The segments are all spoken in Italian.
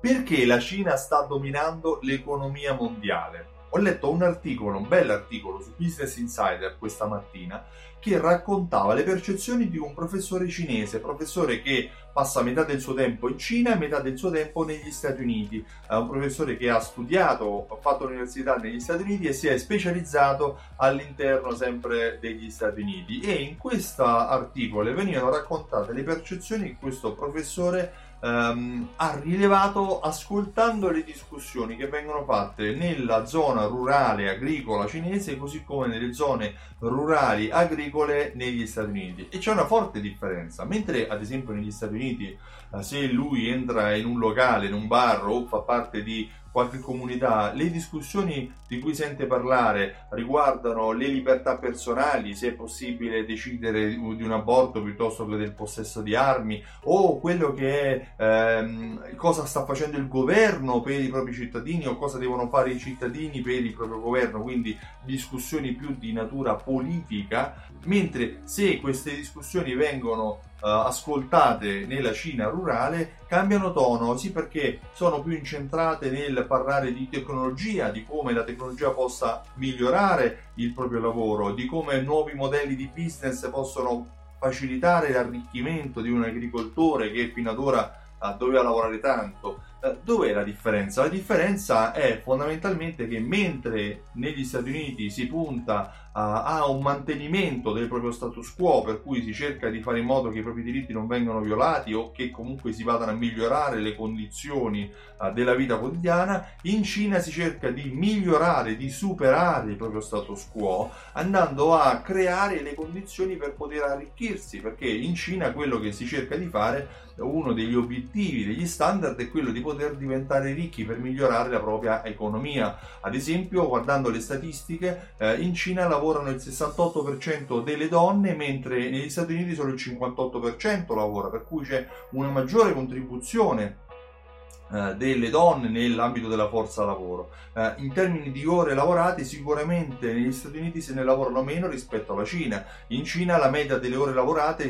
Perché la Cina sta dominando l'economia mondiale? Ho letto un articolo, un bell'articolo su Business Insider questa mattina che raccontava le percezioni di un professore cinese, professore che passa metà del suo tempo in Cina e metà del suo tempo negli Stati Uniti. È un professore che ha studiato, ha fatto l'università negli Stati Uniti e si è specializzato all'interno sempre degli Stati Uniti. E in questo articolo venivano raccontate le percezioni che questo professore Um, ha rilevato ascoltando le discussioni che vengono fatte nella zona rurale agricola cinese così come nelle zone rurali agricole negli Stati Uniti. E c'è una forte differenza mentre ad esempio negli Stati Uniti uh, se lui entra in un locale in un bar o fa parte di qualche comunità, le discussioni di cui sente parlare riguardano le libertà personali, se è possibile decidere di un aborto piuttosto che del possesso di armi, o quello che è ehm, cosa sta facendo il governo per i propri cittadini o cosa devono fare i cittadini per il proprio governo, quindi discussioni più di natura politica, mentre se queste discussioni vengono ascoltate nella Cina rurale cambiano tono, sì perché sono più incentrate nel parlare di tecnologia, di come la tecnologia possa migliorare il proprio lavoro, di come nuovi modelli di business possono facilitare l'arricchimento di un agricoltore che fino ad ora uh, doveva lavorare tanto. Uh, dov'è la differenza? La differenza è fondamentalmente che mentre negli Stati Uniti si punta ha un mantenimento del proprio status quo, per cui si cerca di fare in modo che i propri diritti non vengano violati o che comunque si vadano a migliorare le condizioni uh, della vita quotidiana, in Cina si cerca di migliorare, di superare il proprio status quo, andando a creare le condizioni per poter arricchirsi, perché in Cina quello che si cerca di fare, uno degli obiettivi, degli standard, è quello di poter diventare ricchi per migliorare la propria economia. Ad esempio, guardando le statistiche, eh, in Cina lavorano lavorano il 68% delle donne, mentre negli Stati Uniti solo il 58% lavora, per cui c'è una maggiore contribuzione eh, delle donne nell'ambito della forza lavoro. Eh, in termini di ore lavorate, sicuramente negli Stati Uniti se ne lavorano meno rispetto alla Cina. In Cina la media delle ore lavorate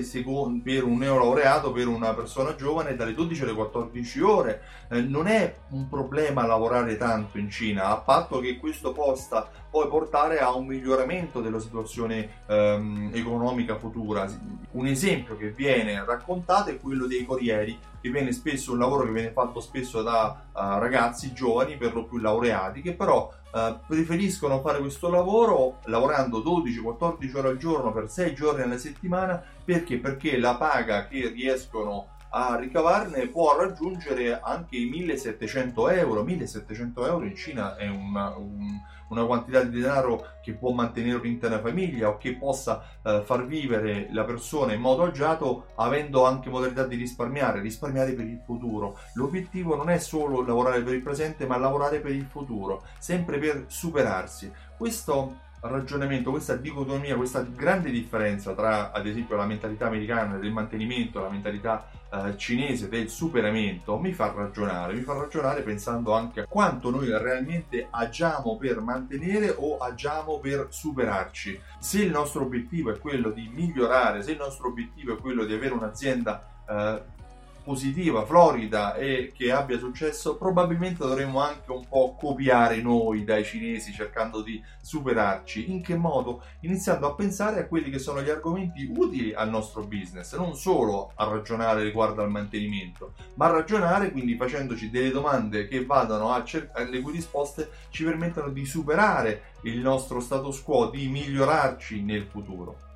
per un neolaureato, per una persona giovane, è dalle 12 alle 14 ore. Eh, non è un problema lavorare tanto in Cina, a patto che questo possa poi portare a un miglioramento della situazione ehm, economica futura. Un esempio che viene raccontato è quello dei corrieri che viene spesso un lavoro che viene fatto spesso da uh, ragazzi giovani, per lo più laureati, che però uh, preferiscono fare questo lavoro lavorando 12-14 ore al giorno per 6 giorni alla settimana perché? Perché la paga che riescono a ricavarne può raggiungere anche i 1700 euro. 1700 euro in Cina è una, un, una quantità di denaro che può mantenere un'intera famiglia o che possa eh, far vivere la persona in modo agiato avendo anche modalità di risparmiare, risparmiare per il futuro. L'obiettivo non è solo lavorare per il presente ma lavorare per il futuro, sempre per superarsi. Questo ragionamento, questa dicotomia, questa grande differenza tra ad esempio la mentalità americana del mantenimento la mentalità eh, cinese del superamento mi fa ragionare, mi fa ragionare pensando anche a quanto noi realmente agiamo per mantenere o agiamo per superarci. Se il nostro obiettivo è quello di migliorare, se il nostro obiettivo è quello di avere un'azienda eh, positiva, florida e che abbia successo, probabilmente dovremmo anche un po' copiare noi dai cinesi cercando di superarci. In che modo? Iniziando a pensare a quelli che sono gli argomenti utili al nostro business, non solo a ragionare riguardo al mantenimento, ma a ragionare quindi facendoci delle domande che vadano a cercare le cui risposte ci permettano di superare il nostro status quo, di migliorarci nel futuro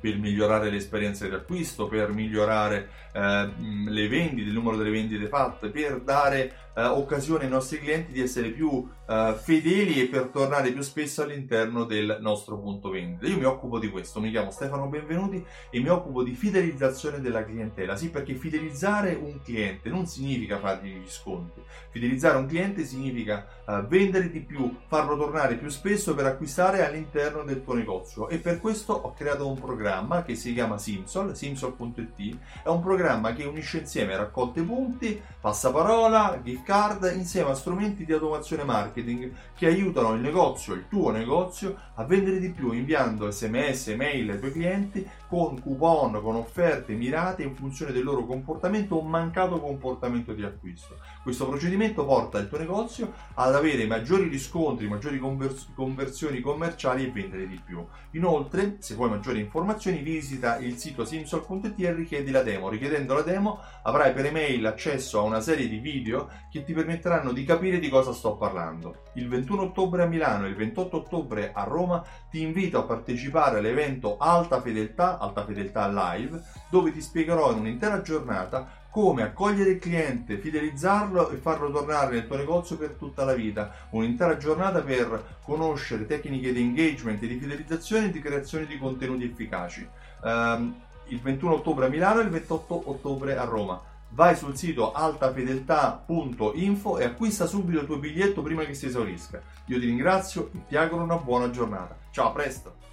per migliorare l'esperienza di acquisto, per migliorare eh, le vendite, il numero delle vendite fatte, per dare eh, occasione ai nostri clienti di essere più eh, fedeli e per tornare più spesso all'interno del nostro punto vendita. Io mi occupo di questo, mi chiamo Stefano Benvenuti e mi occupo di fidelizzazione della clientela. Sì, perché fidelizzare un cliente non significa fargli gli sconti. Fidelizzare un cliente significa eh, vendere di più, farlo tornare più spesso per acquistare all'interno del tuo negozio. E per questo ho creato un programma che si chiama Simsol, simsol.it. È un programma che unisce insieme raccolte punti, passaparola, gift card insieme a strumenti di automazione marketing che aiutano il negozio, il tuo negozio, a vendere di più inviando sms mail ai tuoi clienti con coupon, con offerte mirate in funzione del loro comportamento o mancato comportamento di acquisto. Questo procedimento porta il tuo negozio ad avere maggiori riscontri, maggiori convers- conversioni commerciali e vendere di più. Inoltre, se vuoi maggiori informazioni, visita il sito simsol.it e richiedi la demo. Richiedendo la demo avrai per email accesso a una serie di video che ti permetteranno di capire di cosa sto parlando. Il 21 ottobre a Milano e il 28 ottobre a Roma ti invito a partecipare all'evento Alta Fedeltà, Alta Fedeltà Live, dove ti spiegherò in un'intera giornata come accogliere il cliente, fidelizzarlo e farlo tornare nel tuo negozio per tutta la vita. Un'intera giornata per conoscere tecniche di engagement, di fidelizzazione e di creazione di contenuti efficaci. Um, il 21 ottobre a Milano e il 28 ottobre a Roma. Vai sul sito altafedeltà.info e acquista subito il tuo biglietto prima che si esaurisca. Io ti ringrazio e ti auguro una buona giornata. Ciao, a presto!